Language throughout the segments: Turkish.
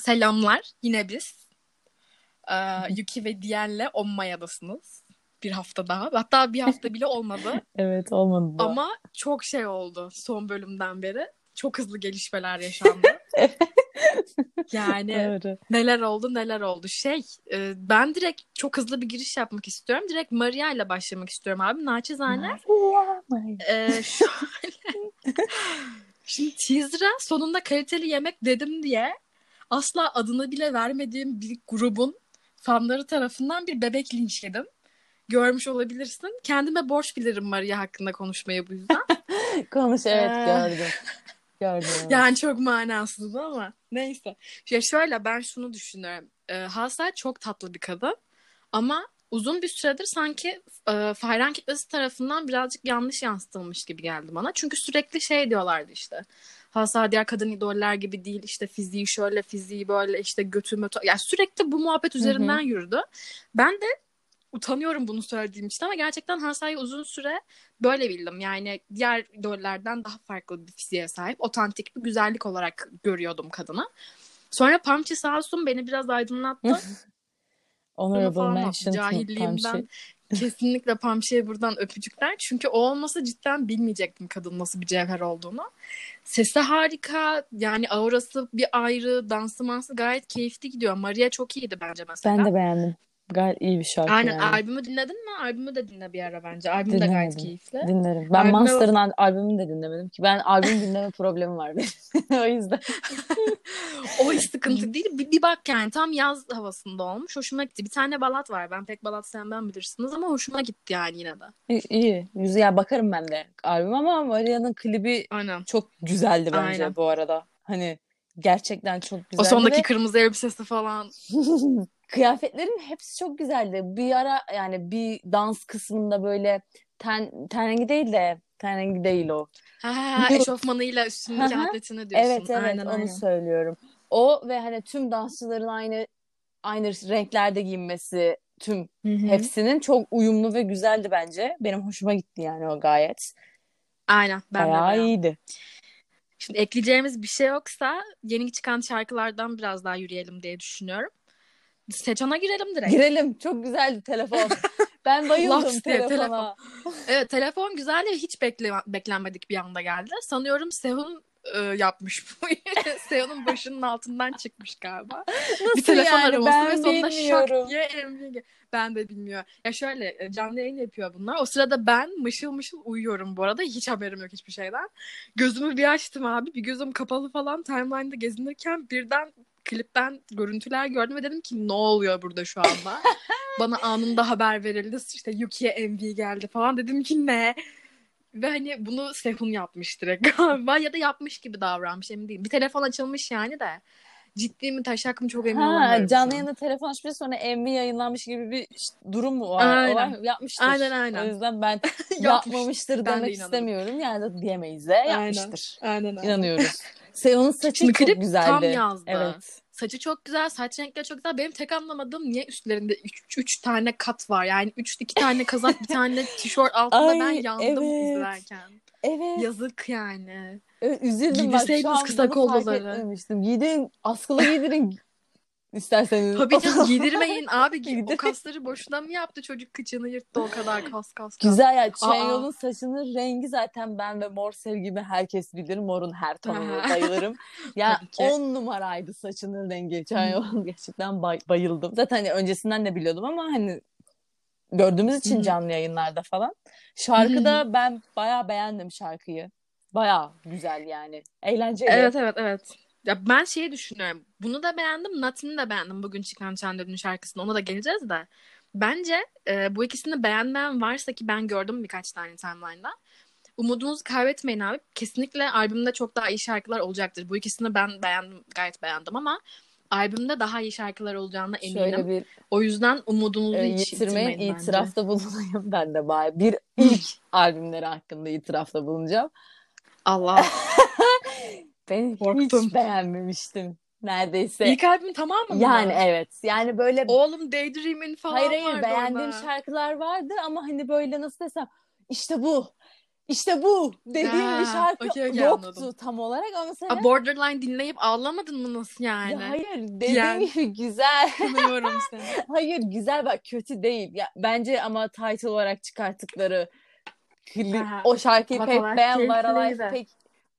Selamlar. Yine biz. Ee, Yuki ve Diyen'le Ommaya'dasınız. Bir hafta daha. Hatta bir hafta bile olmadı. Evet olmadı da. Ama çok şey oldu son bölümden beri. Çok hızlı gelişmeler yaşandı. yani Doğru. neler oldu neler oldu. Şey e, ben direkt çok hızlı bir giriş yapmak istiyorum. Direkt Maria ile başlamak istiyorum abi. Naçizane. Maria, Maria. Ee, şöyle. Şimdi teaser'a sonunda kaliteli yemek dedim diye asla adını bile vermediğim bir grubun fanları tarafından bir bebek linç yedim. Görmüş olabilirsin. Kendime borç bilirim Maria hakkında konuşmayı bu yüzden. Konuş evet Ee. gördüm. Gördüm. yani çok manasız ama neyse. Ya şöyle ben şunu düşünüyorum. Ee, Hasa çok tatlı bir kadın ama uzun bir süredir sanki e, hayran kitlesi tarafından birazcık yanlış yansıtılmış gibi geldi bana. Çünkü sürekli şey diyorlardı işte. Hasa diğer kadın idoller gibi değil işte fiziği şöyle fiziği böyle işte götü mötü. Yani sürekli bu muhabbet üzerinden yürüdü. Ben de utanıyorum bunu söylediğim için ama gerçekten Hasa'yı uzun süre böyle bildim. Yani diğer idollerden daha farklı bir fiziğe sahip. Otantik bir güzellik olarak görüyordum kadını. Sonra Pamchi sağ olsun beni biraz aydınlattı. Honorable mention cahilliğimden. Kesinlikle Pamşi'ye buradan öpücükler. Çünkü o olmasa cidden bilmeyecektim kadın nasıl bir cevher olduğunu. Sesi harika. Yani aurası bir ayrı. Dansı mansı gayet keyifli gidiyor. Maria çok iyiydi bence mesela. Ben de beğendim. Gayet iyi bir şarkı Aynen yani. albümü dinledin mi? Albümü de dinle bir ara bence. Albüm de gayet keyifli. Dinlerim. Ben Albüme Monster'ın al- albümünü de dinlemedim ki. Ben albüm dinleme problemim var benim. o yüzden. O hiç sıkıntı değil. Bir, bir bak yani tam yaz havasında olmuş. Hoşuma gitti. Bir tane balat var. Ben pek balat sevmem bilirsiniz ama hoşuma gitti yani yine de. İyi. iyi. Güzel bakarım ben de albüm ama Maria'nın klibi Aynen. çok güzeldi bence Aynen. bu arada. Hani gerçekten çok O güzeldi sondaki ve kırmızı elbisesi falan. kıyafetlerin hepsi çok güzeldi. Bir ara yani bir dans kısmında böyle ten, ten rengi değil de ten rengi değil o. Ha, eşofmanıyla üstündeki atletini diyorsun. Evet evet aynen, onu aynen. söylüyorum. O ve hani tüm dansçıların aynı aynı renklerde giyinmesi tüm Hı hı. hepsinin çok uyumlu ve güzeldi bence. Benim hoşuma gitti yani o gayet. Aynen ben de Bayağı iyiydi. Şimdi ekleyeceğimiz bir şey yoksa yeni çıkan şarkılardan biraz daha yürüyelim diye düşünüyorum. Seçan'a girelim direkt. Girelim. Çok güzeldi telefon. Ben bayıldım Laps telefona. Evet telefon güzel ve hiç bekle beklenmedik bir anda geldi. Sanıyorum Sehun e, yapmış bu. Sehun'un başının altından çıkmış galiba. Nasıl bir telefon yani? araması Ben ve sonunda şak bilmiyorum. diye MV gel- Ben de bilmiyorum. Ya şöyle e, canlı yayın yapıyor bunlar. O sırada ben mışıl mışıl uyuyorum bu arada. Hiç haberim yok hiçbir şeyden. Gözümü bir açtım abi. Bir gözüm kapalı falan timeline'da gezinirken birden klipten görüntüler gördüm ve dedim ki ne oluyor burada şu anda? Bana anında haber verildi. İşte Yuki'ye MV geldi falan. Dedim ki ne? Ve hani bunu Sehun yapmış direkt galiba ya da yapmış gibi davranmış emin değilim. Bir telefon açılmış yani de. Ciddi mi taşak mı çok emin Ha, olamıyorum. canlı yayında telefon açmış sonra MV yayınlanmış gibi bir durum mu var? Aynen. O? Yapmıştır. Aynen, aynen. O yüzden ben yapmamıştır Ben de demek inanırım. istemiyorum. Yani diyemeyiz de Aynen. yapmıştır. Aynen aynen. İnanıyoruz. Seyon'un saçı Şimdi çok klip güzeldi. tam yazdı. Evet. Saçı çok güzel, saç renkleri çok güzel. Benim tek anlamadığım niye üstlerinde 3 tane kat var. Yani 3 iki tane kazak, bir tane tişört altında Ay, ben yandım evet. izlerken. Evet. Yazık yani. Evet, üzüldüm bak şu an kısa etmemiştim. Giydirin, askılı giydirin isterseniz. Tabii canım giydirmeyin abi. Gi- Giydir- o kasları boşuna mı yaptı çocuk kıçını yırttı o kadar kas kas kas. Güzel ya. Aa. Chanyeol'un saçının rengi zaten ben ve mor sevgimi herkes bilir. Morun her tonuna bayılırım. Ya on numaraydı saçının rengi. Chanyeol'un gerçekten bay- bayıldım. Zaten hani öncesinden de biliyordum ama hani gördüğümüz için Hı. canlı yayınlarda falan. Şarkıda ben bayağı beğendim şarkıyı. Bayağı güzel yani. Eğlenceli. Evet evet evet. Ya ben şeyi düşünüyorum. Bunu da beğendim. Nothing'i de beğendim. Bugün çıkan Chandler'ın şarkısını. Ona da geleceğiz de. Bence e, bu ikisini beğenmeyen varsa ki ben gördüm birkaç tane timeline'da. Umudunuzu kaybetmeyin abi. Kesinlikle albümde çok daha iyi şarkılar olacaktır. Bu ikisini ben beğendim. Gayet beğendim ama albümde daha iyi şarkılar olacağına eminim. Şöyle bir O yüzden umudunuzu e, hiç yitirmeyin, yitirmeyin itirafta bulunayım ben de bari. Bir ilk albümleri hakkında itirafta bulunacağım. Allah. Ben Korktum. hiç beğenmemiştim neredeyse. İlk albüm tamam mı? Yani evet. Yani böyle Oğlum Daydream'in falan hayır hayır vardı beğendiğim orada. şarkılar vardı ama hani böyle nasıl desem işte bu. işte bu dediğim bir Ha, şarkı okey, okey, yoktu anladım. tam olarak ama mesela A, Borderline dinleyip ağlamadın mı nasıl yani? ya hayır dediğim Yani. gibi güzel. Kınıyorum seni. Hayır güzel bak kötü değil. Ya, bence ama title olarak çıkarttıkları kli- o şarkıyı pek keyifliydi. pek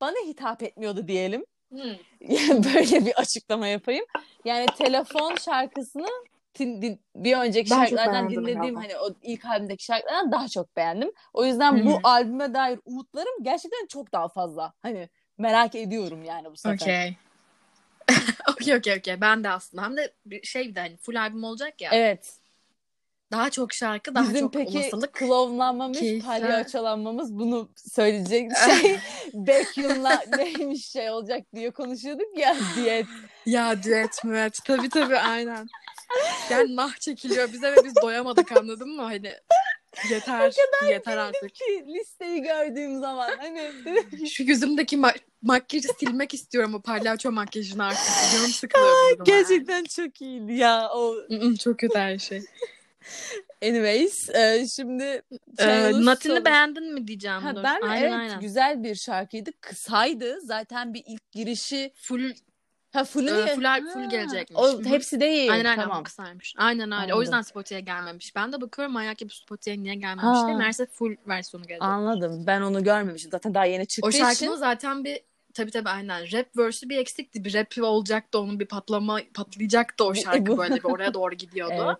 bana hitap etmiyordu diyelim. Hmm. Yani böyle bir açıklama yapayım. Yani telefon şarkısını tin- din- bir önceki çok şarkılardan dinlediğim galiba. hani o ilk albümdeki şarkılardan daha çok beğendim. O yüzden Hı bu hı. albüme dair umutlarım gerçekten çok daha fazla. Hani merak ediyorum yani bu sefer. Okey. Okey okey okey. Ben de aslında. Hem de bir şey bir de hani full albüm olacak ya. Evet. Daha çok şarkı, daha Bizim çok peki olasılık. klovnlanmamız, keyifler. palyaçolanmamız bunu söyleyecek şey Becky'unla neymiş şey olacak diye konuşuyorduk ya diyet. Ya düet müet. Tabii tabii aynen. Yani nah çekiliyor bize ve biz doyamadık anladın mı? Hani yeter. yeter artık. Ki listeyi gördüğüm zaman hani Şu yüzümdeki ma- makyajı silmek istiyorum o palyaço makyajını artık. Canım sıkılıyor gerçekten çok iyiydi ya o. Çok kötü her şey. Anyways e, şimdi Ee, Nothing'i sonu- beğendin mi diyeceğim. Ha, dur. ben aynen evet aynen. güzel bir şarkıydı. Kısaydı. Zaten bir ilk girişi Full, ha full'ü e, niye- full, Ha, full gelecekmiş. O hepsi değil. Aynen aynen tamam. kısaymış. Aynen öyle. Anladım. O yüzden Spotify'a gelmemiş. Ben de bakıyorum manyak gibi Spotify'a niye gelmemiş Ha. diye. Meğerse full versiyonu gelecek. Anladım. Ben onu görmemişim. Zaten daha yeni çıktığı O şarkının için. zaten bir tabii tabii aynen rap verse'ü bir eksikti. Bir rap olacaktı onun bir patlama patlayacaktı o Bu- şarkı böyle bir oraya doğru gidiyordu. Evet.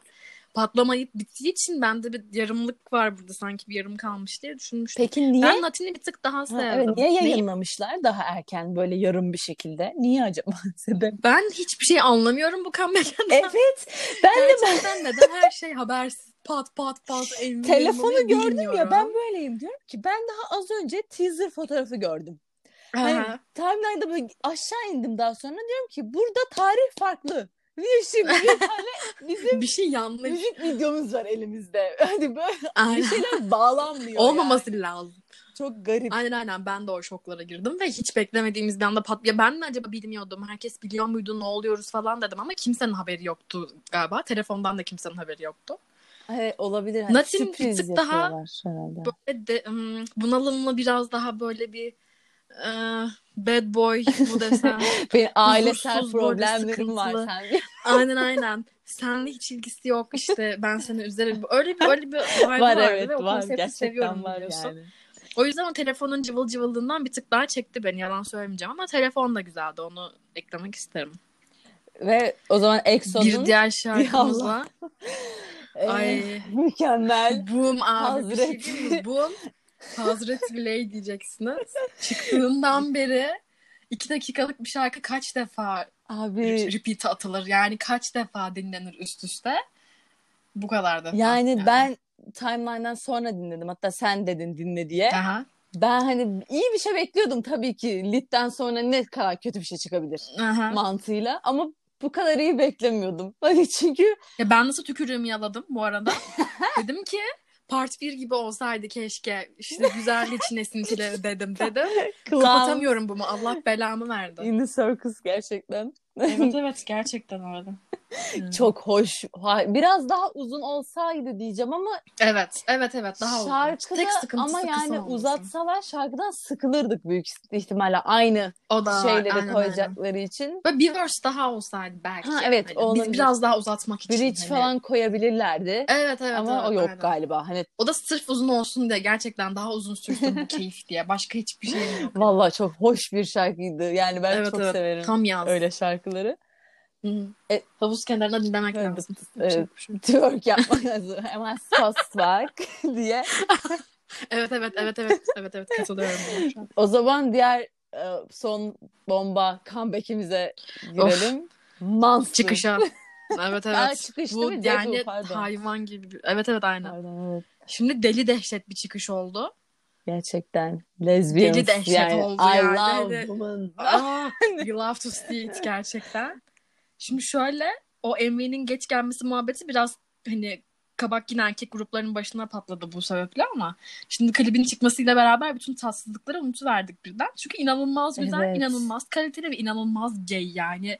Patlamayıp bittiği için bende bir yarımlık var burada sanki bir yarım kalmış diye düşünmüştüm. Peki niye? Ben Latin'i bir tık daha Ha, sevdim. evet, niye yayınlamışlar daha erken böyle yarım bir şekilde? Niye acaba sebep? Ben hiçbir şey anlamıyorum bu comeback'ten. Evet. Ben de Gerçekten neden her şey habersiz pat pat pat evim telefonu gördüm ya ben böyleyim diyorum ki ben daha az önce teaser fotoğrafı gördüm. Hani timeline'da böyle aşağı indim daha sonra diyorum ki burada tarih farklı. Niye şimdi bir tane bizim bir şey yanlış. müzik videomuz var elimizde. Hani böyle bir Aynen. şeyler bağlanmıyor. Olmaması lazım. yani. Çok garip. Aynen aynen ben de o şoklara girdim ve hiç beklemediğimiz bir anda pat... Ya ben mi acaba bilmiyordum? Herkes biliyor muydu? Ne oluyoruz falan dedim ama kimsenin haberi yoktu galiba. Telefondan da kimsenin haberi yoktu. Evet, olabilir. Hani Natin bir tık daha herhalde. Böyle de, ım, bunalımlı biraz daha böyle bir bad boy mu desem. Benim ailesel problemlerim var sıkıntılı. sen. aynen aynen. Seninle hiç ilgisi yok işte ben seni üzerim. Öyle bir öyle bir var vardı evet ve var. Gerçekten seviyorum var biliyorsun. yani. O yüzden o telefonun cıvıl cıvıldığından bir tık daha çekti beni yalan söylemeyeceğim ama telefon da güzeldi onu eklemek isterim. Ve o zaman EXO'nun Bir diğer şarkımızla ay mükemmel boom abi bir şey Hazret. mi? boom Hazreti Biley diyeceksiniz. Çıktığından beri iki dakikalık bir şarkı kaç defa abi repeat atılır yani kaç defa dinlenir üst üste bu kadar defa. yani ben timeline'dan sonra dinledim hatta sen dedin dinle diye. Aha, Ben hani iyi bir şey bekliyordum tabii ki. Lid'den sonra ne kadar kötü bir şey çıkabilir aha. mantığıyla ama bu kadar iyi beklemiyordum. Hani çünkü Ya ben nasıl tükürüğümü yaladım bu arada. Dedim ki part 1 gibi olsaydı keşke. İşte güzel için esintileri dedim dedim. Kapatamıyorum bunu. Allah belamı verdi. in the circus gerçekten. evet evet gerçekten öyle. Çok hoş. Biraz daha uzun olsaydı diyeceğim ama Evet evet evet daha uzun. şarkıda Tek sıkıntısı ama yani olması. uzatsalar şarkıdan sıkılırdık büyük ihtimalle aynı o da şeyleri aynen, koyacakları için. aynen. Böyle bir verse daha olsaydı belki. Ha, evet, Hani o biz olabilir. biraz daha uzatmak için. Bridge hani. falan koyabilirlerdi. Evet evet. ama evet, o yok aynen. galiba. Hani O da sırf uzun olsun diye gerçekten daha uzun sürsün bu keyif diye. Başka hiçbir şey yok. vallahi çok hoş bir şarkıydı. Yani ben evet çok evet. severim Tam yaz. öyle şarkıları. E- Havuz kenarında dinlemek Evet, lazım. evet. Twerk yapmak lazım. Hemen spas bak diye. Evet evet evet evet evet evet katılıyorum. O zaman diğer e, son bomba comeback'imize girelim. Monster. Çıkışa. Evet evet. çıkış Bu değil mi? yani pardon. hayvan gibi. Evet evet aynen. Pardon, evet. Şimdi deli dehşet bir çıkış oldu. Gerçekten. Lesbians. Deli dehşet yani. oldu I yani. love women. Aa, you love to see it gerçekten. Şimdi şöyle o MV'nin geç gelmesi muhabbeti biraz hani kabak yine erkek gruplarının başına patladı bu sebeple ama şimdi klibin çıkmasıyla beraber bütün tatsızlıkları unutuverdik birden. Çünkü inanılmaz güzel, Evet. inanılmaz kaliteli ve inanılmaz gay yani.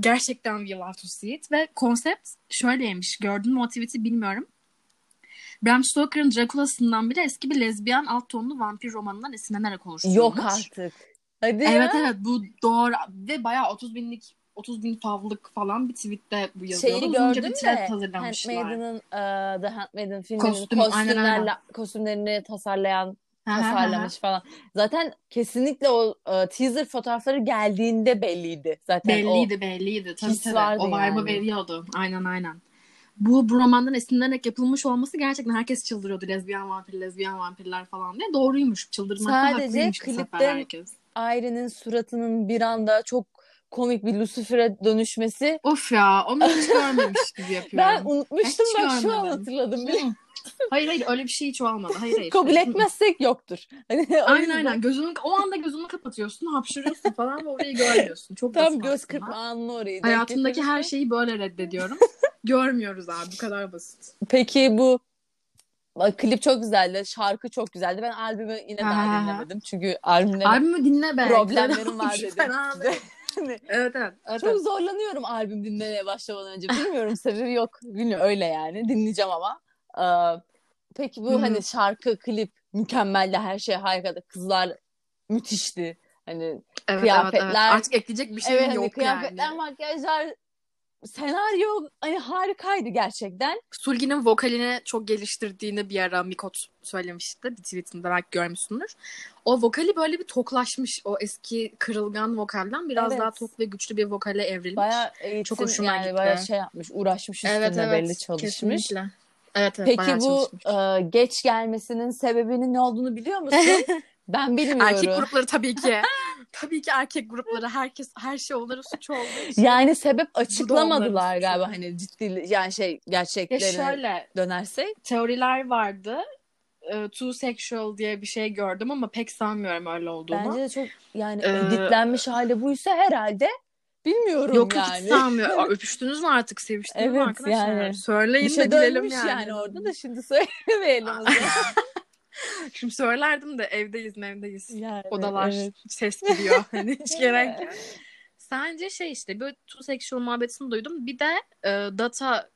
Gerçekten we love to see it ve konsept şöyleymiş. Gördün mü o tweet'i bilmiyorum. Bram Stoker'ın Dracula'sından bile eski bir lezbiyen alt tonlu vampir romanından esinlenerek oluşturulmuş. Yok artık. Hadi evet ya. evet bu doğru ve bayağı 30 binlik 30 bin favlık falan bir tweette bu yazıyordu. Şeyi Uzunca gördüm bir de hazırlamışlar. Handmaiden'ın e, The Handmaiden filminin Kostüm, kostümlerle, aynen. kostümlerini tasarlayan tasarlamış falan. Zaten kesinlikle o e, teaser fotoğrafları geldiğinde belliydi. Zaten Belliydi belliydi. Tabii tabii. O vibe'ı yani. veriyordu. Aynen aynen. Bu, bu romandan esinlenerek yapılmış olması gerçekten herkes çıldırıyordu. Lezbiyen vampir, lezbiyen vampirler falan diye. Doğruymuş. Çıldırmakta Sadece haklıymış klipten- herkes. o Ayrin'in suratının bir anda çok komik bir Lucifer'e dönüşmesi. Of ya onu hiç görmemiş gibi yapıyorum. Ben unutmuştum Hiç bak şu an görmedim. hatırladım. bile. hayır hayır öyle bir şey hiç olmadı. Hayır hayır. Kabul etmezsek yoktur. Hani Aynen yüzden aynen. Gözünü, o anda gözünü kapatıyorsun, hapşırıyorsun falan ve orayı görmüyorsun. Çok Tam göz kırpma anı orayı. Hayatımdaki her şeyi böyle reddediyorum. Görmüyoruz abi. Bu kadar basit. Peki bu Bak, klip çok güzeldi. Şarkı çok güzeldi. Ben albümü yine Ha, daha ha, ha. dinlemedim. Çünkü albümde Albümü dinle be. problemlerim var dedim. Hani Evet evet. evet, çok evet. zorlanıyorum albüm dinlemeye başlamadan önce. Bilmiyorum sebebi yok. Bilmiyorum öyle yani. Dinleyeceğim ama. Ee, peki bu Hı. hani şarkı, klip mükemmeldi. Her şey harikaydı. Kızlar müthişti. Hani Evet, evet, Kıyafetler- evet. Artık ekleyecek bir şey evet hani yok kıyafetler, yani. makyajlar, senaryo hani harikaydı gerçekten. Sulgi'nin vokalini çok geliştirdiğini bir ara Mikot söylemişti. Bir tweetinde belki görmüşsündür. O vokali böyle bir toklaşmış. O eski kırılgan vokalden biraz Evet. daha tok ve güçlü bir vokale evrilmiş. Bayağı eğitim Çok hoşuma yani gitti. bayağı şey yapmış, uğraşmış üstünde evet, evet, belli çalışmış. Kesinlikle. Evet evet Peki bu e, geç gelmesinin sebebinin ne olduğunu biliyor musun? ben bilmiyorum. Erkek grupları tabii ki. tabii ki erkek grupları. Herkes her şey onların suçu olduğu için. Yani sebep açıklamadılar galiba hani ciddi yani şey Ya gerçeklerine şöyle dönersek. teoriler vardı. Ee, Two sexual diye bir şey gördüm ama pek sanmıyorum öyle olduğunu. Bence de çok yani Ee, editlenmiş hali buysa herhalde bilmiyorum Yok yok yani. hiç sanmıyorum. Öpüştünüz mü artık? Seviştiniz mi Evet, arkadaşlar? yani. Söyleyin Bir de şey bilelim dönmüş yani. yani. orada da şimdi söylemeyelim. Şimdi söylerdim de evdeyiz evdeyiz. Yani, Odalar evet. ses gidiyor. Hani hiç gerek yok. Sence şey işte böyle two sexual muhabbetini duydum. Bir de e, data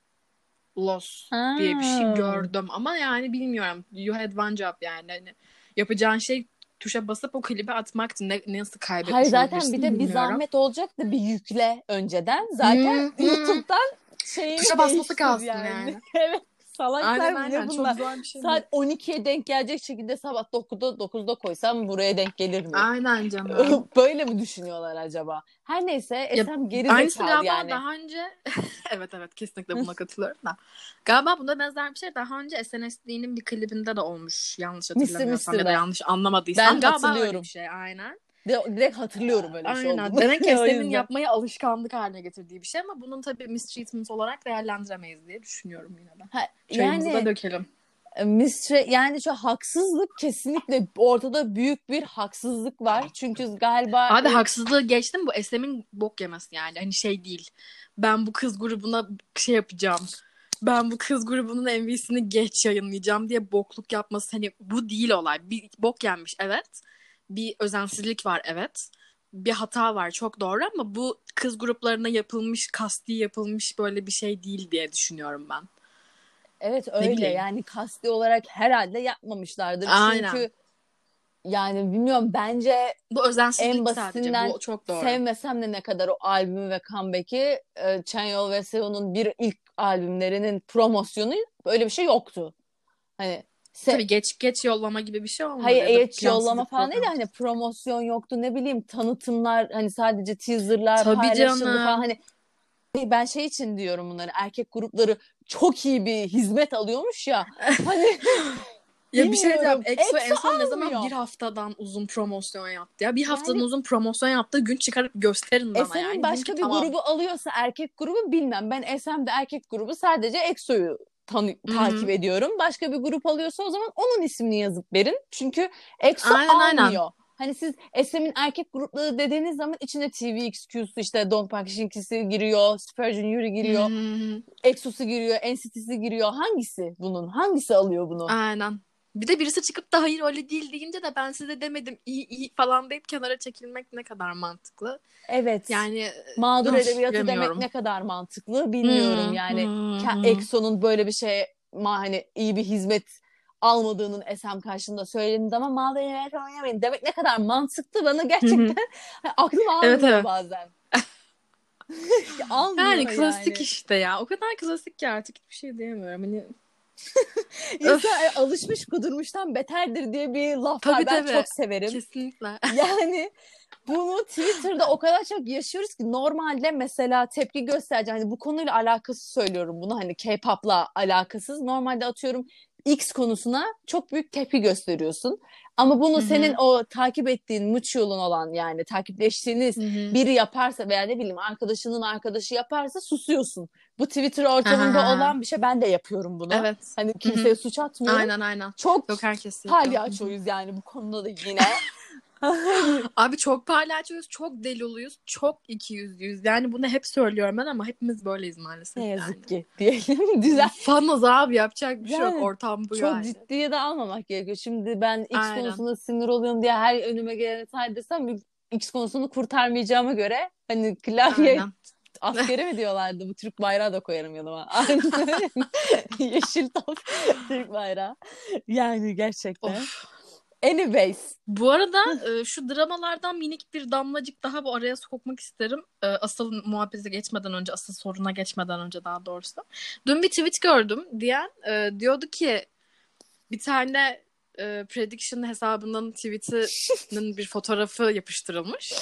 loss Ha. diye bir şey gördüm. Ama yani bilmiyorum. You had one job yani. Hani yapacağın şey tuşa basıp o klibi atmaktı. Ne, nasıl kaybetmiş Hayır zaten bir de bir zahmet olacak da bir yükle önceden. Zaten Hmm, hmm. YouTube'dan şeyini Tuşa basması kalsın yani. evet. Salaklar Aynen bile aynen. Çok bunlar. güzel bir şey. Saat 12'ye denk gelecek şekilde sabah 9'da 9'da koysam buraya denk gelir mi? Aynen canım. Böyle mi düşünüyorlar acaba? Her neyse Esem geri zekalı galiba yani. daha önce evet evet kesinlikle buna katılıyorum da. Galiba bunda benzer bir şey daha önce SNSD''nin bir klibinde de olmuş. Yanlış hatırlamıyorsam ya da yanlış anlamadıysam. Ben galiba hatırlıyorum. bir şey aynen. De- direkt hatırlıyorum öyle bir şey Aynen. olduğunu. Demek ki yapmayı alışkanlık haline getirdiği bir şey ama bunun tabii mistreatment olarak değerlendiremeyiz diye düşünüyorum yine. Ha, Çayımızı yani da dökelim. Mistre yani şu haksızlık kesinlikle ortada büyük bir haksızlık var. Çünkü galiba Abi e, haksızlığı geçtim bu Estem'in bok yemesi yani. Hani şey değil. Ben bu kız grubuna şey yapacağım. Ben bu kız grubunun MV'sini geç yayınlayacağım diye bokluk yapması hani bu değil olay. Bir bok yenmiş evet. Bir özensizlik var evet. Bir hata var çok doğru ama bu kız gruplarına yapılmış, kasti yapılmış böyle bir şey değil diye düşünüyorum ben. evet öyle yani kasti olarak herhalde yapmamışlardır. Aynen. Çünkü yani bilmiyorum bence Bu özensizlik En sadece. basitinden Bu çok doğru. sevmesem de ne kadar o albümü ve comeback'i e, ve Seo'nun bir ilk albümlerinin promosyonu böyle bir şey yoktu. Hani se- Tabii geç geç yollama gibi bir şey olmadı. Hayır ya eğit yollama falan değil de hani promosyon yoktu ne bileyim tanıtımlar hani sadece teaserlar Tabii paylaşıldı canım. falan hani ben şey için diyorum bunları erkek grupları çok iyi bir hizmet alıyormuş ya hani Ya bir şey diyeceğim. EXO, en son ne zaman bir haftadan uzun promosyon yaptı ya. Bir haftadan Yani- uzun promosyon yaptığı gün çıkarıp gösterin bana Esem'in yani. başka bir tamam. grubu alıyorsa erkek grubu bilmem ben Esem'de erkek grubu sadece EXO'yu hı. takip ediyorum başka bir grup alıyorsa o zaman onun ismini yazıp verin çünkü EXO Aynen, aynen. almıyor. Hani siz Esem'in erkek grupları dediğiniz zaman içine TVXQ'su işte Don Parkishinkisi giriyor, Spurgeon Yuri giriyor, hı. EXO'su giriyor, NCT'si giriyor. Hangisi bunun? Hangisi alıyor bunu? Aynen. Bir de birisi çıkıp da hayır öyle değil deyince de ben size demedim iyi iyi falan deyip kenara çekilmek ne kadar mantıklı. Evet. Yani Mağdur Of, edebiyatı demek ne kadar mantıklı bilmiyorum Hmm, yani. hmm. EXO'nun böyle bir şeye ma hani iyi bir hizmet almadığının SM karşında söylediğinde ama mağdaya oynamayın demek ne kadar mantıklı bana gerçekten aklım almıyor evet, evet. bazen. yani klasik yani. işte ya. O kadar klasik ki artık hiçbir şey diyemiyorum. Hani İnsan e, alışmış kudurmuştan beterdir diye bir laf tabii, var. Ben tabii. çok severim. Kesinlikle. Yani bunu Twitter'da o kadar çok yaşıyoruz ki normalde mesela tepki göstereceğim. Hani bu konuyla alakası söylüyorum bunu hani K-pop'la alakasız. Normalde atıyorum X konusuna çok büyük tepki gösteriyorsun. Ama bunu Hı-hı. senin o takip ettiğin mutual'un olan yani takipleştiğiniz Hı-hı. biri yaparsa veya ne bileyim arkadaşının arkadaşı yaparsa susuyorsun. Bu Twitter ortamında Aha. olan bir şey. Ben de yapıyorum bunu. Evet. Hani kimseye Hı-hı. suç atmıyorum. Aynen aynen. Çok Yok herkes palyaçoyuz yani bu konuda da yine. Abi çok palyaçoyuz, çok deluluyuz, çok iki yüzlüyüz. Yani bunu hep söylüyorum ben ama hepimiz böyleyiz maalesef. Ne yazık yani. ki diyelim. Güzel. Fanız abi yapacak bir şey yok. Ortam bu çok yani. Çok ciddiye de almamak gerekiyor. Şimdi ben X Aynen. konusunda sinir oluyorum diye her önüme geleni say desem X konusunu kurtarmayacağıma göre hani klavye Aynen mi diyorlardı? Bu Türk bayrağı da koyarım yanıma. Yeşil top Türk bayrağı. Yani gerçekten. Of. Anyways. Bu arada e, şu dramalardan minik bir damlacık daha bu araya sokmak isterim. E, asıl muhabbete geçmeden önce, asıl soruna geçmeden önce daha doğrusu. Dün bir tweet gördüm diyen e, diyordu ki bir tane e, prediction hesabından tweetinin bir fotoğrafı yapıştırılmış.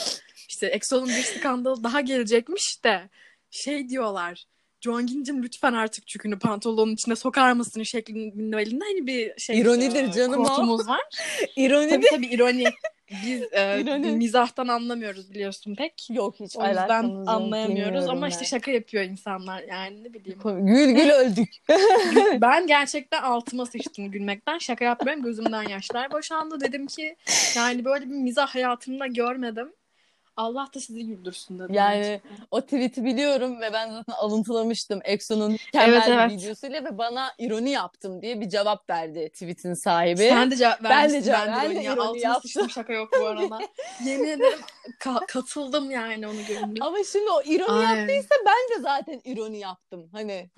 İşte EXO'nun bir skandal daha gelecekmiş de şey diyorlar Jongin'cim lütfen artık çükünü pantolonun içine sokar mısın şeklinde elinde hani bir şey İronidir e, canım o. var. İronidir. Tabii tabii ironi. Biz e, İroni. mizahtan anlamıyoruz biliyorsun pek. Yok hiç O yüzden anlayamıyoruz ama işte şaka yapıyor insanlar yani ne bileyim. Gül gül öldük. ben gerçekten altıma sıçtım gülmekten. Şaka yapmıyorum gözümden yaşlar boşandı. Dedim ki yani böyle bir mizah hayatımda görmedim. Allah da sizi güldürsün dedim. Yani o tweet'i biliyorum ve ben zaten alıntılamıştım Exo'nun kendi evet, evet. videosuyla ve bana ironi yaptım diye bir cevap verdi tweet'in sahibi. Sen de cevap vermişsin. Ben de cevap ben de ironi, ironi yaptım. şaka yok bu arada. Yemin ederim ka- katıldım yani onu görünce. Ama şimdi o ironi Ay. yaptıysa ben de zaten ironi yaptım. Hani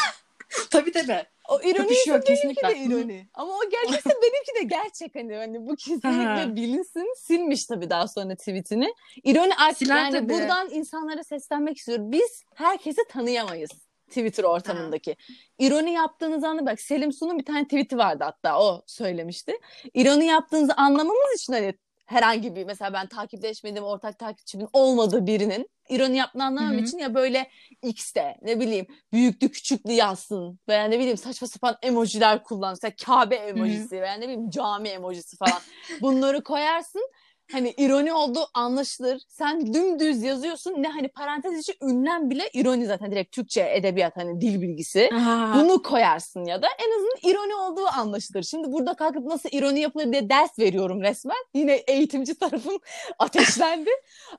tabii tabii. O ironi ise benimki de ironi. Ama o gerçekse benimki de gerçek hani. hani bu kesinlikle bilinsin. Silmiş tabii daha sonra tweetini. İroni artık yani tabii. buradan insanlara seslenmek istiyorum. Biz herkesi tanıyamayız. Twitter ortamındaki. Ha. İroni yaptığınız anda bak Selim Su'nun bir tane tweet'i vardı hatta o söylemişti. İroni yaptığınızı anlamamız için hani herhangi bir mesela ben takipleşmediğim ortak takipçimin olmadığı birinin ironi yaptığını anlamam için ya böyle X'te ne bileyim büyüklü küçüklü yazsın veya ne bileyim saçma sapan emojiler kullan. Mesela Kabe emojisi Hı-hı. veya ne bileyim cami emojisi falan. Bunları koyarsın hani ironi olduğu anlaşılır. Sen dümdüz yazıyorsun ne hani parantez içi ünlem bile ironi zaten direkt Türkçe edebiyat hani dil bilgisi. Aha. Bunu koyarsın ya da en azından ironi olduğu anlaşılır. Şimdi burada kalkıp nasıl ironi yapılır diye ders veriyorum resmen. Yine eğitimci tarafım ateşlendi.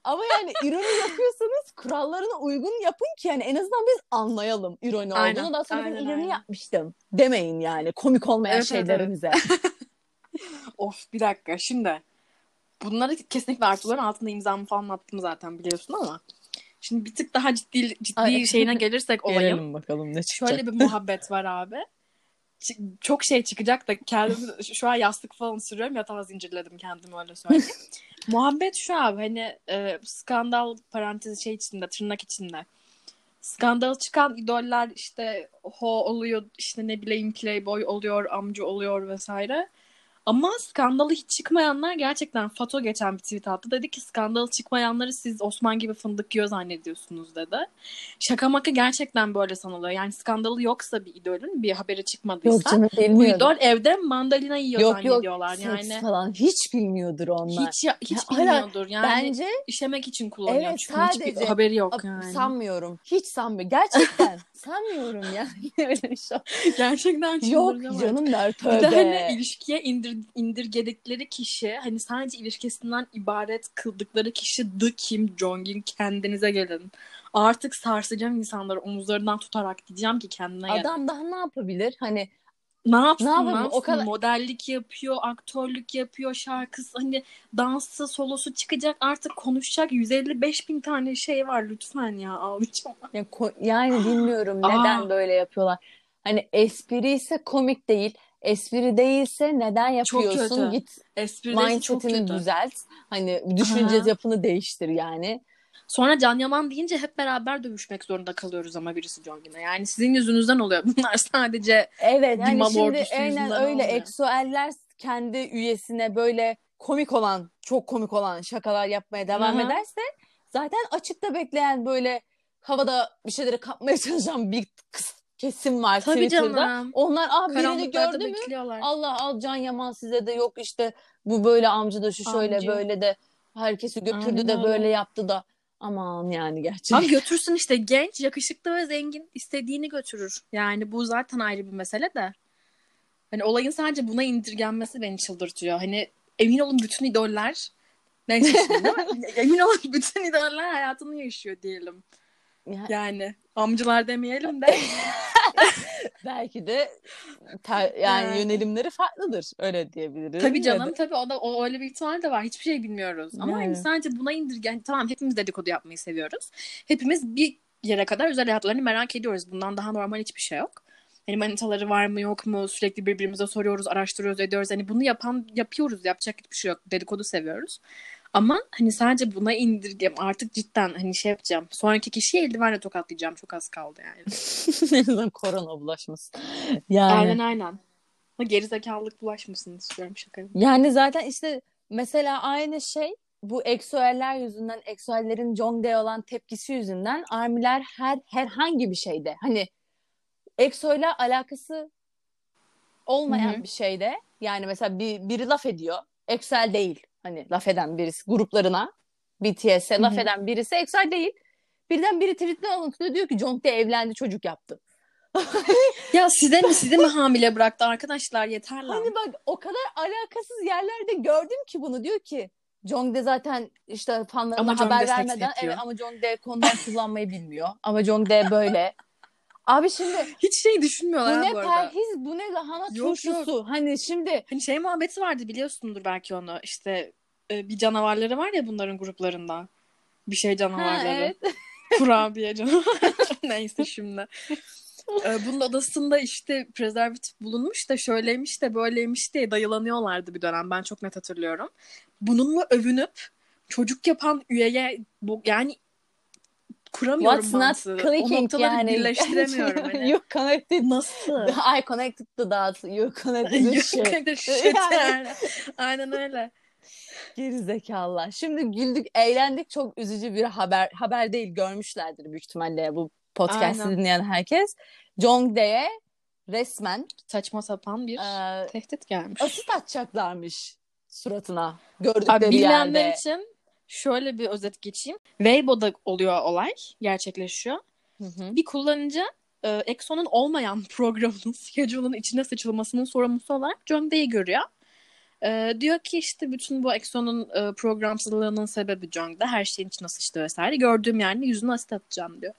Ama yani ironi yapıyorsanız kurallarına uygun yapın ki yani en azından biz anlayalım ironi olduğunu. Aynen, Daha sonra aynen, ben ironi aynen. yapmıştım demeyin yani komik olmayan evet, şeylerinize. Evet, evet. of bir dakika şimdi bunları kesinlikle Artuların altında imzamı falan attım zaten biliyorsun ama şimdi bir tık daha ciddi ciddi Ay. şeyine gelirsek olayım. Gelelim bakalım ne çıkacak. Şöyle bir muhabbet var abi. Ç- çok şey çıkacak da kendim şu an yastık falan sürüyorum yatağa zincirledim kendimi öyle söyleyeyim. muhabbet şu abi hani e, skandal parantezi şey içinde tırnak içinde. Skandal çıkan idoller işte ho oluyor işte ne bileyim playboy oluyor amca oluyor vesaire. Ama skandalı hiç çıkmayanlar gerçekten Fato geçen bir tweet attı. Dedi ki skandalı çıkmayanları siz Osman gibi fındık yiyor zannediyorsunuz dedi. Şaka maka gerçekten böyle sanılıyor. Yani skandalı yoksa bir idolün bir haberi çıkmadıysa yok canım, bu idol evde mandalina yiyor yok, zannediyorlar. Yok yani falan hiç bilmiyordur onlar. Hiç hiç ya, bilmiyordur. Yani bence işemek için kullanıyor. Evet, Çünkü sadece hiçbir haberi yok yani. Sanmıyorum. Hiç sanmıyorum. Gerçekten sanmıyorum yani. Öyle bir şey. Gerçekten Yok canım der tövbe. Bir de hani ilişkiye indir, indirgedikleri kişi hani sadece ilişkisinden ibaret kıldıkları kişi The Kim Jong-un kendinize gelin. Artık sarsacağım insanları omuzlarından tutarak diyeceğim ki kendine gel. Adam daha ne yapabilir? Hani ne yapsın, ne, ne yapsın? O kadar... Modellik yapıyor, aktörlük yapıyor, şarkısı hani dansı, solosu çıkacak artık konuşacak 155 bin tane şey var lütfen ya ağlayacağım. Yani, yani bilmiyorum neden böyle yapıyorlar. Hani espri ise komik değil. Espri değilse neden yapıyorsun? Git Espri mindsetini düzelt. Hani düşünce Aha. yapını değiştir yani. Sonra Can Yaman deyince hep beraber dövüşmek zorunda kalıyoruz ama birisi Jong'ine. Yani sizin yüzünüzden oluyor. Bunlar sadece Evet yani şimdi aynen öyle oluyor. eksoeller kendi üyesine böyle komik olan, çok komik olan şakalar yapmaya devam Hı-hı. ederse zaten açıkta bekleyen böyle havada bir şeyleri kapmaya çalışan bir kesim var Tabii Twitter'da. Canım. Onlar ah birini gördü mü? Allah al Can Yaman size de yok işte bu böyle amca da şu şöyle Amca. böyle de herkesi götürdü Aynen de böyle yaptı da aman yani gerçekten. Abi götürsün işte genç, yakışıklı ve zengin istediğini götürür. Yani bu zaten ayrı bir mesele de. Hani olayın sadece buna indirgenmesi beni çıldırtıyor. Hani emin olun bütün idoller şimdi emin olun bütün idoller hayatını yaşıyor diyelim. Yani amcalar demeyelim de. Belki de ter, yani evet. yönelimleri farklıdır. Öyle diyebiliriz. Tabii canım tabii o da o öyle bir ihtimal de var. Hiçbir şey bilmiyoruz. Ama yani. hani sadece buna indirgen tamam hepimiz dedikodu yapmayı seviyoruz. Hepimiz bir yere kadar özel hayatlarını merak ediyoruz. Bundan daha normal hiçbir şey yok. Hani manitaları var mı yok mu sürekli birbirimize soruyoruz, araştırıyoruz, ediyoruz. Hani bunu yapan yapıyoruz. Yapacak hiçbir şey yok. Dedikodu seviyoruz. Ama hani sadece buna indirgem artık cidden hani şey yapacağım. Sonraki kişiyi eldivenle tokatlayacağım. Çok az kaldı yani. en azından korona bulaşmasın. Yani. Aynen aynen. Geri zekalılık bulaşmasın istiyorum şaka. Yani zaten işte mesela aynı şey bu eksueller yüzünden, eksuellerin Jongdae olan tepkisi yüzünden armiler her herhangi bir şeyde hani eksoyla alakası olmayan Hı-hı. bir şeyde yani mesela bir, biri laf ediyor. Excel değil Hani laf eden birisi gruplarına BTS'e laf eden birisi Excel değil. Birden biri tweetini anlatıyor diyor ki Jongtae evlendi çocuk yaptı. ya size mi size mi hamile bıraktı arkadaşlar yeter lan. Hani bak o kadar alakasız yerlerde gördüm ki bunu diyor ki Jongde zaten işte fanlarına ama haber vermeden evet ama Jongde konudan kullanmayı bilmiyor. Ama Jongde böyle. Abi şimdi hiç şey düşünmüyorlar bu ne bu arada. perhiz bu ne lahana yok, turşusu? yok. hani şimdi hani şey muhabbeti vardı biliyorsundur belki onu. İşte e, bir canavarları var ya bunların gruplarında bir şey canavarları. Ha, evet. kurabiye canavarı neyse şimdi. E, bunun odasında işte prezervatif bulunmuş da şöyleymiş de böyleymiş diye dayılanıyorlardı bir dönem. Ben çok net hatırlıyorum. Bununla övünüp çocuk yapan üyeye bu, yani kuramıyorum What's mantığı. not clicking o noktaları yani. birleştiremiyorum. Hani. you connected. Nasıl? I connected the dots. You connected the shit. connected shit yani. Aynen öyle. Geri zekalılar. Şimdi güldük, eğlendik. Çok üzücü bir haber. Haber değil, görmüşlerdir büyük ihtimalle bu podcast'i dinleyen herkes. Jongdae'ye resmen saçma sapan bir e, tehdit gelmiş. Asit atacaklarmış suratına gördükleri Abi, bilenler yerde. için şöyle bir özet geçeyim. Weibo'da oluyor olay. Gerçekleşiyor. Hı hı. Bir kullanıcı e, Exxon'un olmayan programının schedule'ın içine sıçılmasının sorumlusu olarak John Day'i görüyor. E, diyor ki işte bütün bu Exxon'un e, programsızlığının sebebi Jong'da. Her şeyin içine sıçtı vesaire. Gördüğüm yani yüzüne asit atacağım diyor.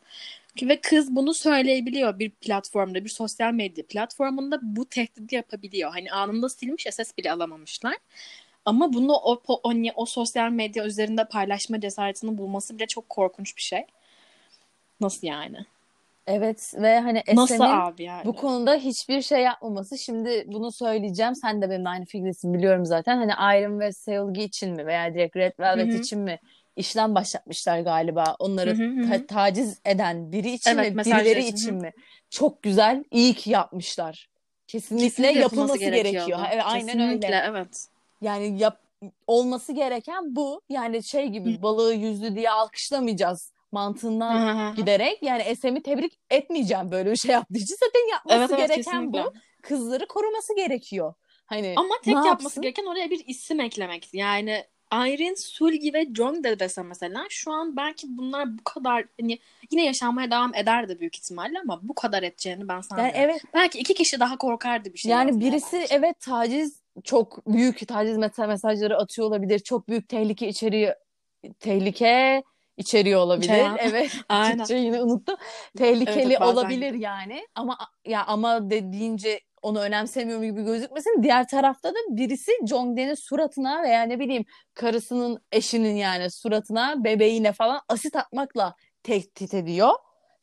Ve kız bunu söyleyebiliyor bir platformda, bir sosyal medya platformunda bu tehdidi yapabiliyor. Hani anında silmiş, SS bile alamamışlar. Ama bunu o, o, o, sosyal medya üzerinde paylaşma cesaretini bulması bile çok korkunç bir şey. Nasıl yani? Evet ve hani abi yani? bu konuda hiçbir şey yapmaması. Şimdi bunu söyleyeceğim. Sen de benimle aynı fikirdesin biliyorum zaten. Hani Iron ve Seulgi için mi veya direkt Red Velvet Hı-hı. için mi işlem başlatmışlar galiba. Onları ta- taciz eden biri için evet, mi, birileri için, için mi? Çok güzel, iyi ki yapmışlar. Kesinlikle, Kesinlikle yapılması, yapılması gerekiyor. Evet, aynen öyle. evet. Yani yap olması gereken bu. Yani şey gibi balığı yüzdü diye alkışlamayacağız mantığından giderek yani Esem'i tebrik etmeyeceğim böyle bir şey yaptığı için. Zaten yapması evet, evet, gereken kesinlikle. bu. Kızları koruması gerekiyor. Hani Ama tek yapması yapsın? gereken oraya bir isim eklemek. Yani Irene, Sulgi ve John de desem mesela şu an belki bunlar bu kadar hani yine yaşanmaya devam ederdi büyük ihtimalle ama bu kadar edeceğini ben sanmıyorum. Yani evet. Belki iki kişi daha korkardı bir şey. Yani birisi belki. evet taciz çok büyük taciz mesajları atıyor olabilir. Çok büyük tehlike içeriği tehlike içeriyor olabilir. Ya. Evet. Aynen. yine unuttum. Tehlikeli evet, olabilir yani. Ama ya ama dediğince onu önemsemiyorum gibi gözükmesin. Diğer tarafta da birisi Jongdae'nin suratına veya ne bileyim karısının eşinin yani suratına bebeğine falan asit atmakla tehdit ediyor.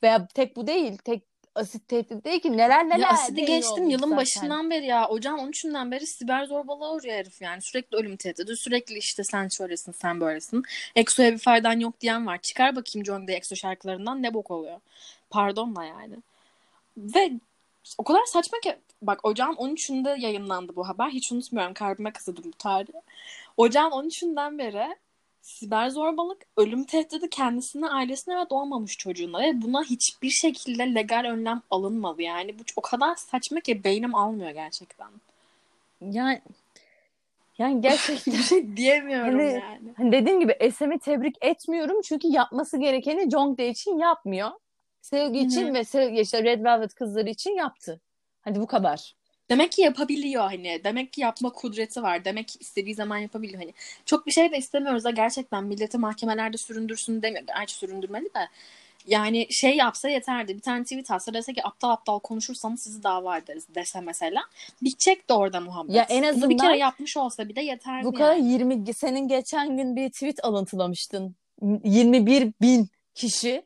Veya tek bu değil. Tek asit tehdit değil ki neler neler. Ya asidi geçtim yılın zaten. başından beri ya. Ocağın 13'ünden beri siber zorbalığa uğruyor herif yani. Sürekli ölüm tehdidi. Sürekli işte sen şöylesin sen böylesin. Exo'ya bir faydan yok diyen var. Çıkar bakayım John Day Exo şarkılarından ne bok oluyor. Pardonla yani. Ve o kadar saçma ki bak ocağın 13'ünde yayınlandı bu haber. Hiç unutmuyorum. Kalbime kazıdım bu tarihi. Ocağın 13'ünden beri siber zorbalık, ölüm tehdidi kendisine, ailesine ve doğmamış çocuğuna ve buna hiçbir şekilde legal önlem alınmadı. Yani bu o kadar saçma ki beynim almıyor gerçekten. Yani yani gerçekten bir şey diyemiyorum hani, yani. Hani dediğim gibi Esem'i tebrik etmiyorum çünkü yapması gerekeni Jongdae için yapmıyor. Sevgi için Hı-hı. ve sevgi işte Red Velvet kızları için yaptı. Hadi bu kadar. Demek ki yapabiliyor hani. Demek ki yapma kudreti var. Demek ki istediği zaman yapabiliyor hani. Çok bir şey de istemiyoruz da gerçekten milleti mahkemelerde süründürsün demiyor. Gerçi süründürmeli de. Yani şey yapsa yeterdi. Bir tane tweet atsa dese ki aptal aptal konuşursanız sizi dava ederiz dese mesela. Bitecek de orada muhabbet. Ya en azından Bunu bir kere yapmış olsa bir de yeterdi Bu kadar yani. 20 senin geçen gün bir tweet alıntılamıştın. 21 bin kişi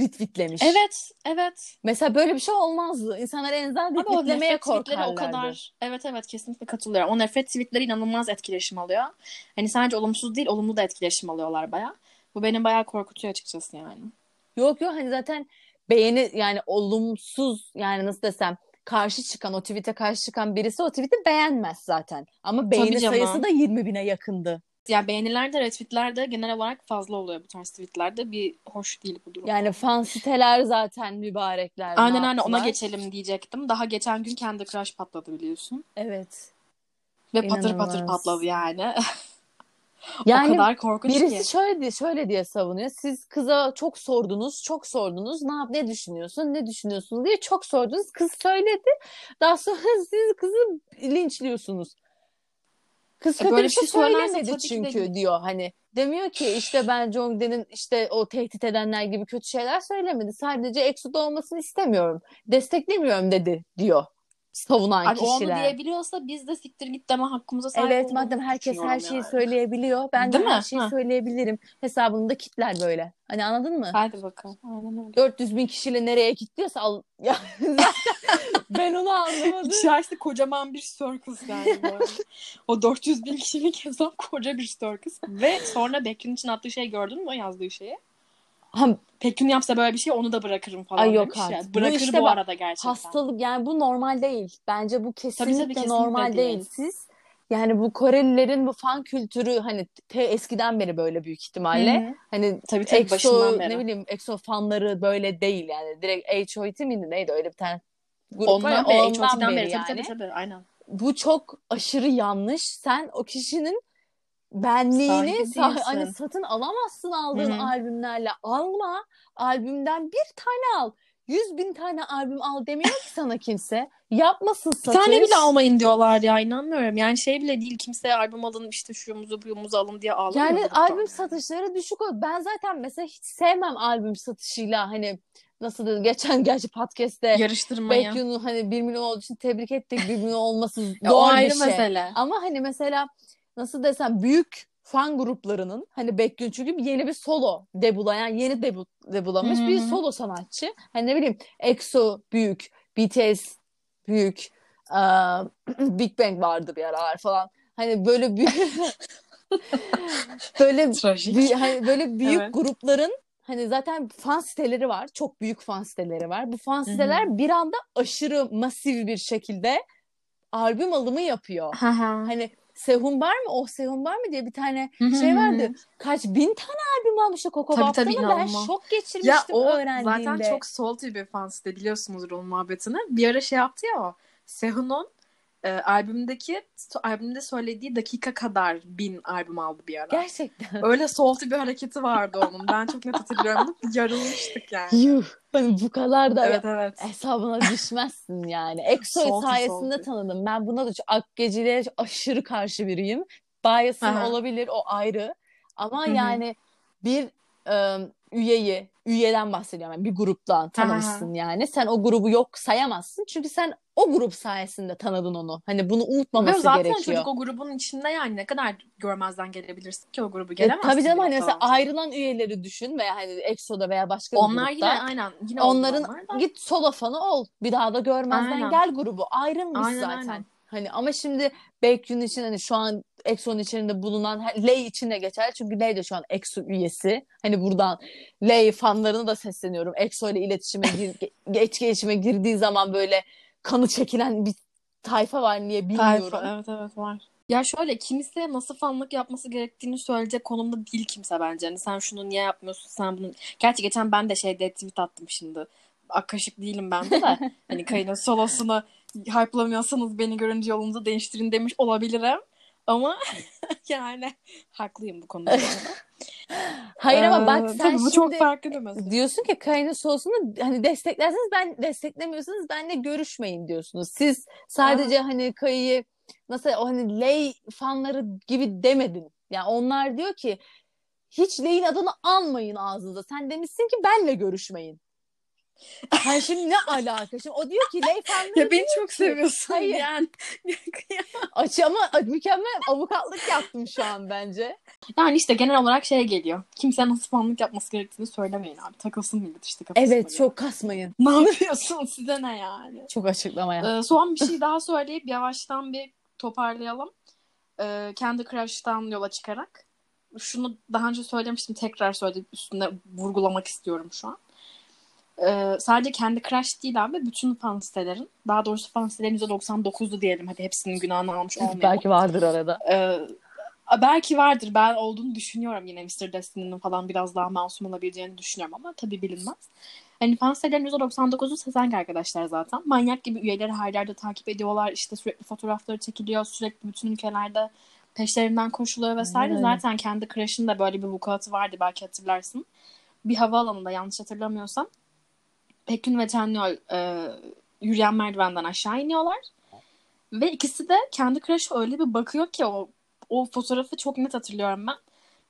retweetlemiş. Evet, evet. Mesela böyle bir şey olmazdı. İnsanlar en azından retweetlemeye korkarlardı. o kadar. Evet evet kesinlikle katılıyorum. O nefret tweetleri inanılmaz etkileşim alıyor. Hani sadece olumsuz değil, olumlu da etkileşim alıyorlar baya. Bu beni bayağı korkutuyor açıkçası yani. Yok yok hani zaten beğeni yani olumsuz yani nasıl desem karşı çıkan o tweet'e karşı çıkan birisi o tweet'i beğenmez zaten. Ama beğeni sayısı da 20 bine yakındı. Ya beğeniler de retweetler de genel olarak fazla oluyor bu tarz tweetlerde. Bir hoş değil bu durum. Yani fan siteler zaten mübarekler. Aynen aynen ona geçelim diyecektim. Daha geçen gün kendi Crush patladı biliyorsun. Evet. Ve İnanılmaz. patır patır patladı yani. Yani o kadar korkunç birisi ki. şöyle diye, şöyle diye savunuyor. Siz kıza çok sordunuz, çok sordunuz. Ne yap, ne düşünüyorsun, ne düşünüyorsun diye çok sordunuz. Kız söyledi. Daha sonra siz kızı linçliyorsunuz. Kız e, kötü bir şey, söylemedi çünkü de... diyor hani. Demiyor ki işte ben Jongdae'nin işte o tehdit edenler gibi kötü şeyler söylemedi. Sadece Exo'da olmasını istemiyorum. Desteklemiyorum dedi diyor savunan Abi kişiler. onu diyebiliyorsa biz de siktir git deme hakkımıza sahip Evet madem herkes her şeyi yani. söyleyebiliyor. Ben Değil de mi? her şeyi ha. söyleyebilirim. Hesabını da kitler böyle. Hani anladın mı? Hadi bakalım. Aynen öyle. 400 bin kişiyle nereye kilitliyorsa al. Ya, ben onu anlamadım. İçerisi kocaman bir circus yani. O 400 bin kişilik hesap koca bir circus. Ve sonra Bekir'in için attığı şey gördün mü o yazdığı şeyi? Ha, Pekün yapsa böyle bir şey onu da bırakırım falan Ay yok demiş ya. Bırakır bu, işte bu arada gerçekten. Hastalık yani bu normal değil. Bence bu kesinlikle, tabii, tabii, kesinlikle normal değil. değil. Siz yani bu Korelilerin bu fan kültürü hani te eskiden beri böyle büyük ihtimalle. Hı-hı. Hani tabii, tabii, EXO beri. ne bileyim EXO fanları böyle değil yani. Direkt HOT miydi neydi öyle bir tane grup ondan var. Beri, ondan beri, beri yani. Tabii, tabii tabii aynen. Bu çok aşırı yanlış. Sen o kişinin benliğini sa- hani satın alamazsın aldığın Hı-hı. albümlerle. Alma. Albümden bir tane al. Yüz bin tane albüm al demiyor ki sana kimse. Yapmasın satış. Bir tane bile almayın diyorlar ya inanmıyorum. Yani şey bile değil kimseye albüm alın işte şuyumuzu buyumuzu alın diye ağlamıyor. Yani albüm satışları düşük ol. Ben zaten mesela hiç sevmem albüm satışıyla hani nasıl dedim geçen gerçi podcast'te yarıştırmayı. Hani 1 milyon olduğu için tebrik ettik. 1 milyon olması zor bir şey. Mesele. Ama hani mesela nasıl desem büyük fan gruplarının hani Baekhyun çünkü yeni bir solo debulayan yeni debu, debulamış Hı-hı. bir solo sanatçı. Hani ne bileyim EXO büyük, BTS büyük, uh, Big Bang vardı bir aralar falan. Hani böyle büyük böyle büyük, hani böyle büyük evet. grupların hani zaten fan siteleri var. Çok büyük fan siteleri var. Bu fan siteler Hı-hı. bir anda aşırı masif bir şekilde albüm alımı yapıyor. hani Sehun var mı? Oh Sehun var mı diye bir tane şey vardı. Kaç bin tane albüm almıştı Coco tabii, tabii, ben şok geçirmiştim ya, o öğrendiğimde. Zaten çok salty bir fan site biliyorsunuzdur onun muhabbetini. Bir ara şey yaptı ya o. Sehun'un e, albümdeki albümde söylediği dakika kadar bin albüm aldı bir ara. Gerçekten. Öyle salty bir hareketi vardı onun. Ben çok net hatırlıyorum. Yarılmıştık yani. Yuh. Hani bu kadar da evet, evet. hesabına düşmezsin yani. Exo sayesinde salty. tanıdım. Ben buna da Akgeciliğe aşırı karşı biriyim. Bias'ın olabilir o ayrı. Ama Hı-hı. yani bir e, üyeyi, üyeden bahsediyorum. Yani bir gruptan tanımışsın yani. Sen o grubu yok sayamazsın. Çünkü sen o grup sayesinde tanıdın onu. Hani bunu unutmaması zaten gerekiyor. çocuk o grubun içinde yani ne kadar görmezden gelebilirsin ki o grubu gelemezsin. E, tabii canım hani mesela falan. ayrılan üyeleri düşün veya hani EXO'da veya başka bir Onlar grupta. yine aynen. Yine Onların onlar da. git solo fanı ol. Bir daha da görmezden Aynen. gel grubu. Ayrılmış Aynen, zaten. aynen. Hani ama şimdi Baekhyun için hani şu an EXO'nun içerisinde bulunan Lay için de geçer. Çünkü Lay de şu an EXO üyesi. Hani buradan Lay fanlarına da sesleniyorum. EXO ile iletişime gir, etkileşime girdiği zaman böyle kanı çekilen bir tayfa var niye bilmiyorum. Tayfa, evet evet var. Ya şöyle kimse nasıl fanlık yapması gerektiğini söyleyecek konumda değil kimse bence. Hani sen şunu niye yapmıyorsun sen bunu. Gerçi geçen ben de şeyde tweet attım şimdi. Akaşık değilim ben de de. hani Kayın'ın solosunu hype'lamıyorsanız beni görünce yolunuzu değiştirin demiş olabilirim. Ama yani haklıyım bu konuda. Hayır ama Ee, bak sen tabii bu şimdi çok farklı bir mesele. diyorsun ki Kayna Soğus'unu hani desteklerseniz ben desteklemiyorsanız benimle görüşmeyin diyorsunuz. Siz sadece hani Kayı'yı nasıl o hani Lay fanları gibi demedin. Yani onlar diyor ki hiç Lay'in adını almayın ağzınıza. Sen demişsin ki benle görüşmeyin. Hani şimdi ne alaka? Şimdi o diyor ki Lay fanları Ya beni çok ki- seviyorsun Hayır. yani. Aç ama mükemmel avukatlık yaptım şu an bence. Yani işte genel olarak şey geliyor. Kimse nasıl fanlık yapması gerektiğini söylemeyin abi. Takılsın millet işte kafasına. Evet göre. çok kasmayın. Ne yapıyorsun size ne yani? Çok açıklamaya. Ee, son bir şey daha söyleyip yavaştan bir toparlayalım. Ee, kendi Crush'tan yola çıkarak. Şunu daha önce söylemiştim tekrar söyleyip üstüne vurgulamak istiyorum şu an. Ee, sadece kendi Crush değil abi bütün fan sitelerin daha doğrusu fan sitelerin %99'u diyelim hadi hepsinin günahını almış olmayalım. Belki vardır arada. Ee, belki vardır. Ben olduğunu düşünüyorum yine Mr. Destiny'nin falan biraz daha masum olabileceğini düşünüyorum ama tabii bilinmez. Hani fan sitelerin %99'u Sezenk arkadaşlar zaten. Manyak gibi üyeleri her yerde takip ediyorlar. İşte sürekli fotoğrafları çekiliyor. Sürekli bütün ülkelerde peşlerinden koşuluyor vesaire. Evet. Zaten kendi Crush'ın da böyle bir vukuatı vardı belki hatırlarsın. Bir havaalanında yanlış hatırlamıyorsam Pekün ve Chanyeol e, yürüyen merdivenden aşağı iniyorlar. Ve ikisi de kendi crush'a öyle bir bakıyor ki o o fotoğrafı çok net hatırlıyorum ben.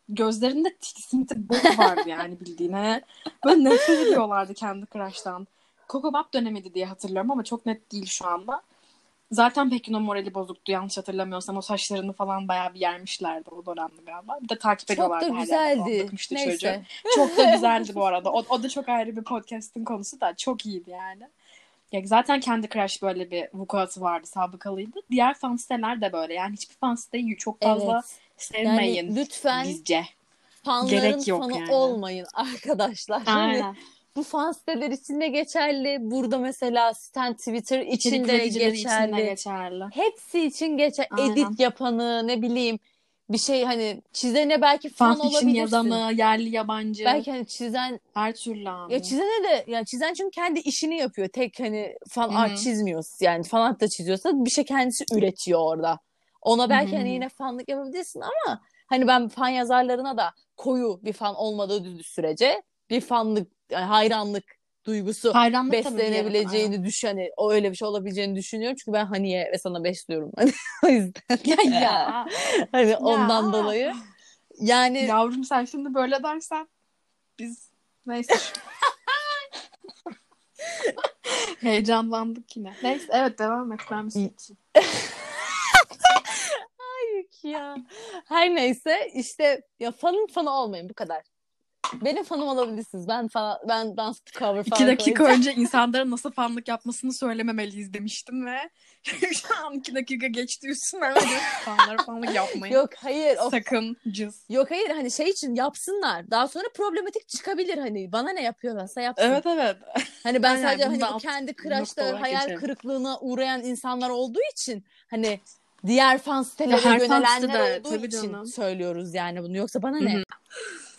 Gözlerinde tiksinti bok vardı yani bildiğine. Böyle nefret ediyorlardı kendi crush'tan. Coco Bop dönemiydi diye hatırlıyorum ama çok net değil şu anda. Zaten Pekin'in morali bozuktu yanlış hatırlamıyorsam. O saçlarını falan bayağı bir yermişlerdi o dönemde galiba. Bir de takip Çok ediyorlardı. da yerden. O güzeldi. Neyse. çocuğu. Çok da güzeldi bu arada. O, o da çok ayrı bir podcast'ın konusu da çok iyiydi yani. Ya zaten kendi Crush böyle bir vukuatı vardı, sabıkalıydı. Diğer fan siteler de böyle. Yani hiçbir fan siteyi çok fazla Evet. sevmeyin Yani lütfen bizce. fanların Gerek yok fanı yani. olmayın arkadaşlar. Hani Aynen. Bu fan siteler için de geçerli. Burada mesela Stan Twitter için de geçerli. için de geçerli. Hepsi için geçer. Aynen. Edit yapanı ne bileyim bir şey hani çizene belki fan olabilirsin. yazanı, yerli yabancı. Belki hani çizen her türlü abi. ya çizene de yani çizen çünkü kendi işini yapıyor. Tek hani fan art çizmiyor. Yani fan art da çiziyorsa bir şey kendisi üretiyor orada. Ona belki Hı hı. hani yine fanlık yapabilirsin ama hani ben fan yazarlarına da koyu bir fan olmadığı sürece bir fanlık hayranlık duygusu Hayranlık beslenebileceğini düşün hani o öyle bir şey olabileceğini düşünüyorum çünkü ben Haniye ve sana besliyorum hani o yüzden Ya ya. hani ondan dolayı yani Yavrum sen şimdi böyle dersen biz neyse. Heyecanlandık yine. Neyse evet devam et ben ya. Her neyse işte ya fanın fanı olmayın bu kadar. Benim fanım olabilirsiniz. Ben falan ben dans cover falan İki dakika koyacağım. önce insanların nasıl fanlık yapmasını söylememeliyiz demiştim ve şu an iki dakika geçti üstüne ve fanlara fanlık yapmayın. Yok hayır. O, Sakın cız. yok hayır hani şey için yapsınlar. Daha sonra problematik çıkabilir hani. Bana ne yapıyorlarsa yapsın. Evet evet. Hani ben sadece bunu hani kendi crush'ta hayal geçelim. kırıklığına uğrayan insanlar olduğu için hani diğer fan sitelere fan yönelenler olduğu için canım. söylüyoruz yani bunu. Yoksa bana ne? hı.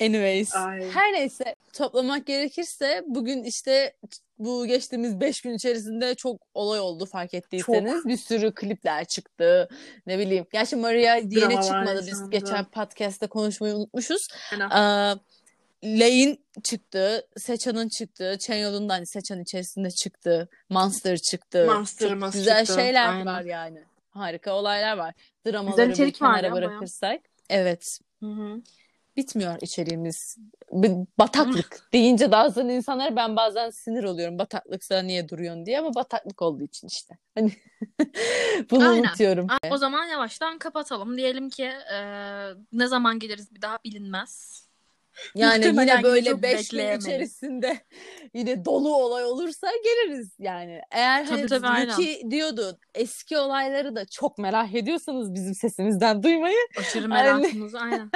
Anyways. Ay. Her neyse toplamak gerekirse bugün işte bu geçtiğimiz 5 gün içerisinde çok olay oldu fark ettiyseniz. Bir sürü klipler çıktı. Ne bileyim. Gerçi Maria Dramalar çıkmadı. Biz yaşandı. geçen podcast'ta konuşmayı unutmuşuz. Aa, Lane çıktı. Seçan'ın çıktı. Chenyol'un da hani Seçan içerisinde çıktı. Monster çıktı. Monster, Çok Monster güzel çıktı. şeyler Aynen. var yani. Harika olaylar var. Dramaları Güzel bir içerik var kenara ya, bırakırsak. Evet. Hı hı. Bitmiyor içeriğimiz. Bataklık deyince daha sonra insanlar ben bazen sinir oluyorum. Bataklıksa niye duruyorsun diye ama bataklık olduğu için işte. Hani bunu Aynen. unutuyorum. O zaman yavaştan kapatalım. Diyelim ki e, ne zaman geliriz bir daha bilinmez. Yani yine böyle 5 gün içerisinde yine dolu olay olursa geliriz yani. Eğer tabii, hani tabii, diyordu eski olayları da çok merak ediyorsanız bizim sesimizden duymayı. Aşırı merakımız hani, aynen.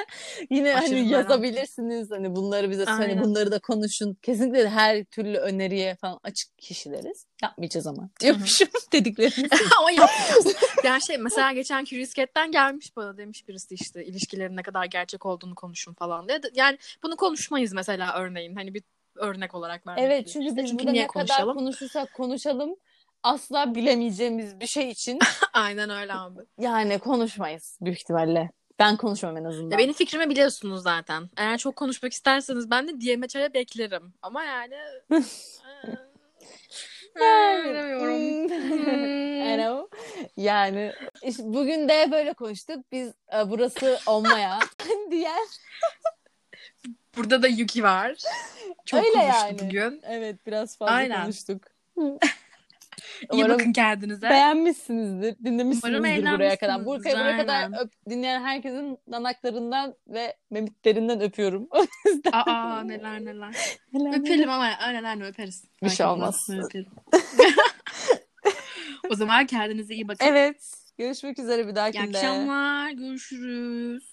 yine Aşırı hani merak. yazabilirsiniz hani bunları bize hani bunları da konuşun. Kesinlikle her türlü öneriye falan açık kişileriz. Yapmayacağız ama. Yapmışım dediklerimizi. ama yapmayacağız. yani şey mesela geçen Curious Cat'ten gelmiş bana demiş birisi işte ilişkilerin ne kadar gerçek olduğunu konuşun falan diye. Yani bunu konuşmayız mesela örneğin. Hani bir örnek olarak vermek Evet çünkü biz çünkü burada ne konuşalım? kadar konuşursak konuşalım asla bilemeyeceğimiz bir şey için. Aynen öyle abi. Yani konuşmayız büyük ihtimalle. Ben konuşmam en azından. Ya benim fikrimi biliyorsunuz zaten. Eğer çok konuşmak isterseniz ben de DM çaya beklerim. Ama yani... Bilmiyorum. Hmm. yani işte bugün de böyle konuştuk. Biz e, burası olmaya diğer Burada da Yuki var. Çok Öyle konuştuk yani. bugün. Evet biraz fazla Aynen. konuştuk. İyi bakın kendinize. Beğenmişsinizdir, dinlemişsinizdir buraya kadar. Buraya, buraya kadar öp, dinleyen herkesin danaklarından ve memiklerinden öpüyorum. Aa neler neler. neler Öpelim neler. ama neler öperiz. Bir şey olmaz. o zaman kendinize iyi bakın. Evet. Görüşmek üzere bir dahakinde. İyi akşamlar. Görüşürüz.